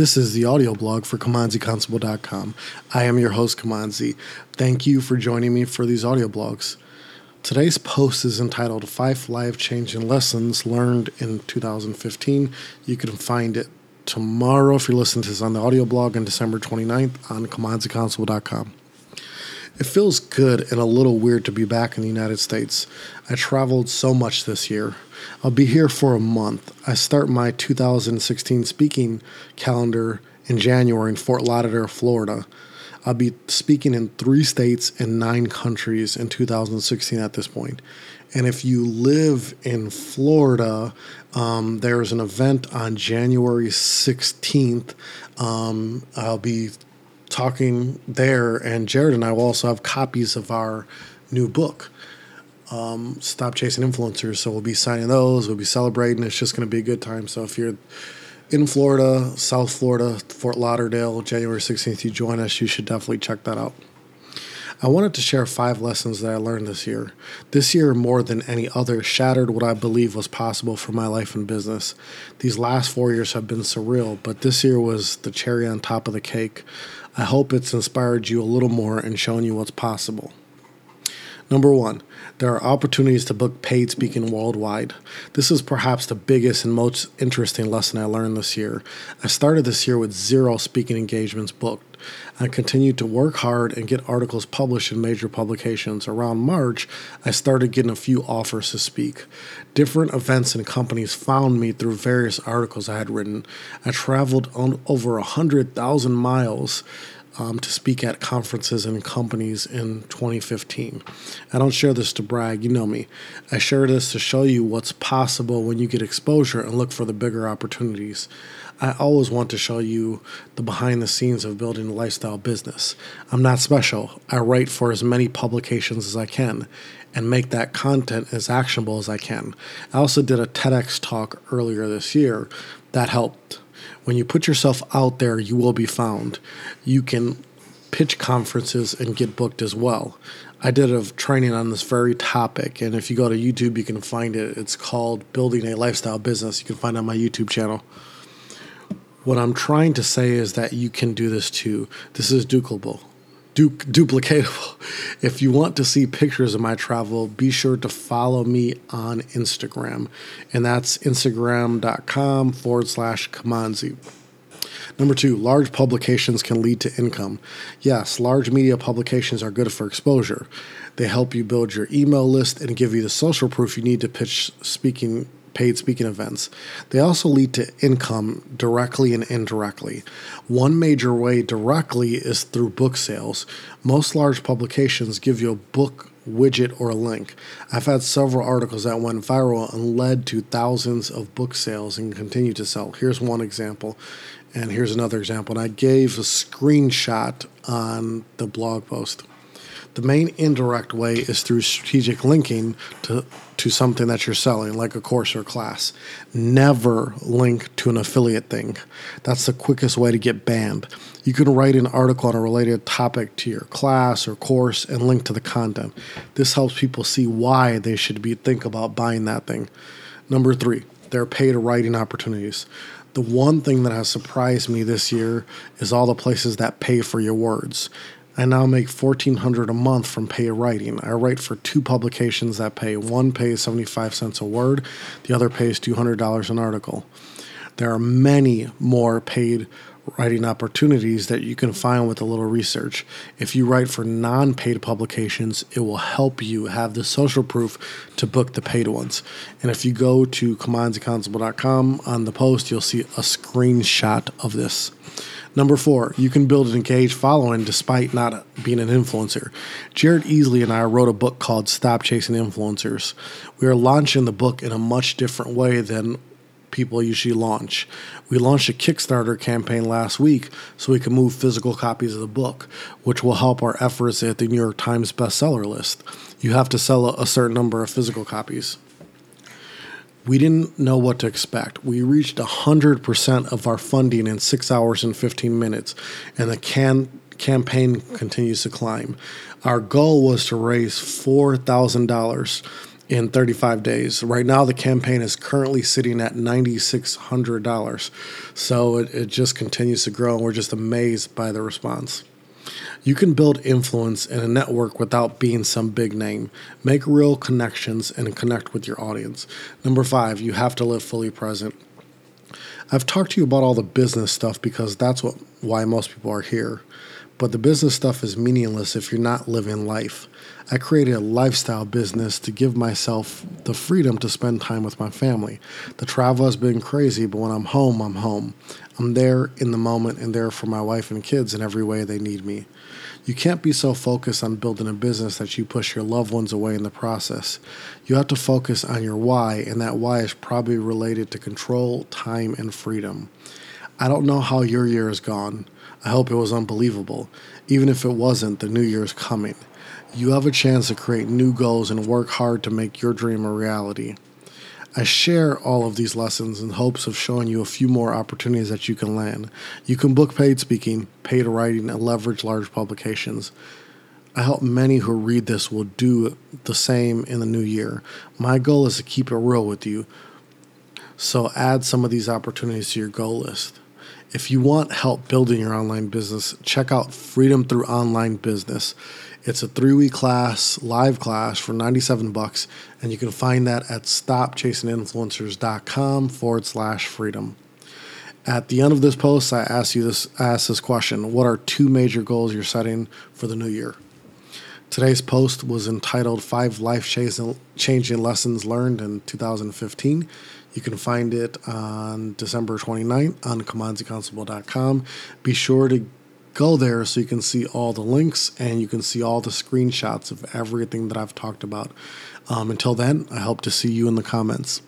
This is the audio blog for KamanziConstable.com. I am your host, Kamanzi. Thank you for joining me for these audio blogs. Today's post is entitled Five Life Changing Lessons Learned in 2015. You can find it tomorrow if you're listening to this on the audio blog on December 29th on KamanziConstable.com. It feels good and a little weird to be back in the United States. I traveled so much this year. I'll be here for a month. I start my 2016 speaking calendar in January in Fort Lauderdale, Florida. I'll be speaking in three states and nine countries in 2016 at this point. And if you live in Florida, um, there's an event on January 16th. Um, I'll be talking there, and Jared and I will also have copies of our new book, um, Stop Chasing Influencers. So we'll be signing those, we'll be celebrating. It's just going to be a good time. So if you're in Florida, South Florida, Fort Lauderdale, January 16th, you join us, you should definitely check that out. I wanted to share five lessons that I learned this year. This year, more than any other, shattered what I believe was possible for my life and business. These last four years have been surreal, but this year was the cherry on top of the cake. I hope it's inspired you a little more and shown you what's possible. Number one, there are opportunities to book paid speaking worldwide. This is perhaps the biggest and most interesting lesson I learned this year. I started this year with zero speaking engagements booked. I continued to work hard and get articles published in major publications. Around March, I started getting a few offers to speak. Different events and companies found me through various articles I had written. I traveled on over 100,000 miles um, to speak at conferences and companies in 2015. I don't share this to brag, you know me. I share this to show you what's possible when you get exposure and look for the bigger opportunities. I always want to show you the behind the scenes of building a lifestyle business. I'm not special. I write for as many publications as I can and make that content as actionable as I can. I also did a TEDx talk earlier this year that helped when you put yourself out there, you will be found. You can pitch conferences and get booked as well. I did a training on this very topic, and if you go to YouTube, you can find it. It's called Building a Lifestyle Business. You can find it on my YouTube channel. What I'm trying to say is that you can do this too. This is duplicable du- duplicatable. If you want to see pictures of my travel, be sure to follow me on Instagram, and that's instagram.com forward slash Kamanzi. Number two, large publications can lead to income. Yes, large media publications are good for exposure. They help you build your email list and give you the social proof you need to pitch speaking paid speaking events. They also lead to income directly and indirectly. One major way directly is through book sales. Most large publications give you a book widget or a link. I've had several articles that went viral and led to thousands of book sales and continue to sell. Here's one example, and here's another example. And I gave a screenshot on the blog post. The main indirect way is through strategic linking to, to something that you're selling, like a course or class. Never link to an affiliate thing. That's the quickest way to get banned. You can write an article on a related topic to your class or course and link to the content. This helps people see why they should be think about buying that thing. Number three, there are paid writing opportunities. The one thing that has surprised me this year is all the places that pay for your words. I now make fourteen hundred a month from paid writing. I write for two publications that pay. One pays seventy five cents a word, the other pays two hundred dollars an article. There are many more paid writing opportunities that you can find with a little research. If you write for non paid publications, it will help you have the social proof to book the paid ones. And if you go to KamanziConstable.com on the post, you'll see a screenshot of this. Number four, you can build an engaged following despite not being an influencer. Jared Easley and I wrote a book called Stop Chasing Influencers. We are launching the book in a much different way than people usually launch. We launched a Kickstarter campaign last week so we can move physical copies of the book, which will help our efforts at the New York Times bestseller list. You have to sell a certain number of physical copies. We didn't know what to expect. We reached 100% of our funding in 6 hours and 15 minutes, and the can- campaign continues to climb. Our goal was to raise $4,000 in 35 days. Right now, the campaign is currently sitting at $9,600. So it, it just continues to grow, and we're just amazed by the response. You can build influence in a network without being some big name. Make real connections and connect with your audience. Number five, you have to live fully present. I've talked to you about all the business stuff because that's what why most people are here. But the business stuff is meaningless if you're not living life. I created a lifestyle business to give myself the freedom to spend time with my family. The travel has been crazy, but when I'm home, I'm home. I'm there in the moment and there for my wife and kids in every way they need me. You can't be so focused on building a business that you push your loved ones away in the process. You have to focus on your why, and that why is probably related to control, time, and freedom. I don't know how your year has gone. I hope it was unbelievable. Even if it wasn't, the new year is coming. You have a chance to create new goals and work hard to make your dream a reality. I share all of these lessons in hopes of showing you a few more opportunities that you can land. You can book paid speaking, paid writing, and leverage large publications. I hope many who read this will do the same in the new year. My goal is to keep it real with you. So add some of these opportunities to your goal list. If you want help building your online business, check out Freedom Through Online Business. It's a three week class, live class for 97 bucks, and you can find that at stopchasinginfluencers.com forward slash freedom. At the end of this post, I ask you this ask this question. What are two major goals you're setting for the new year? Today's post was entitled Five Life Changing Lessons Learned in 2015. You can find it on December 29th on KamanziConstable.com. Be sure to go there so you can see all the links and you can see all the screenshots of everything that I've talked about. Um, until then, I hope to see you in the comments.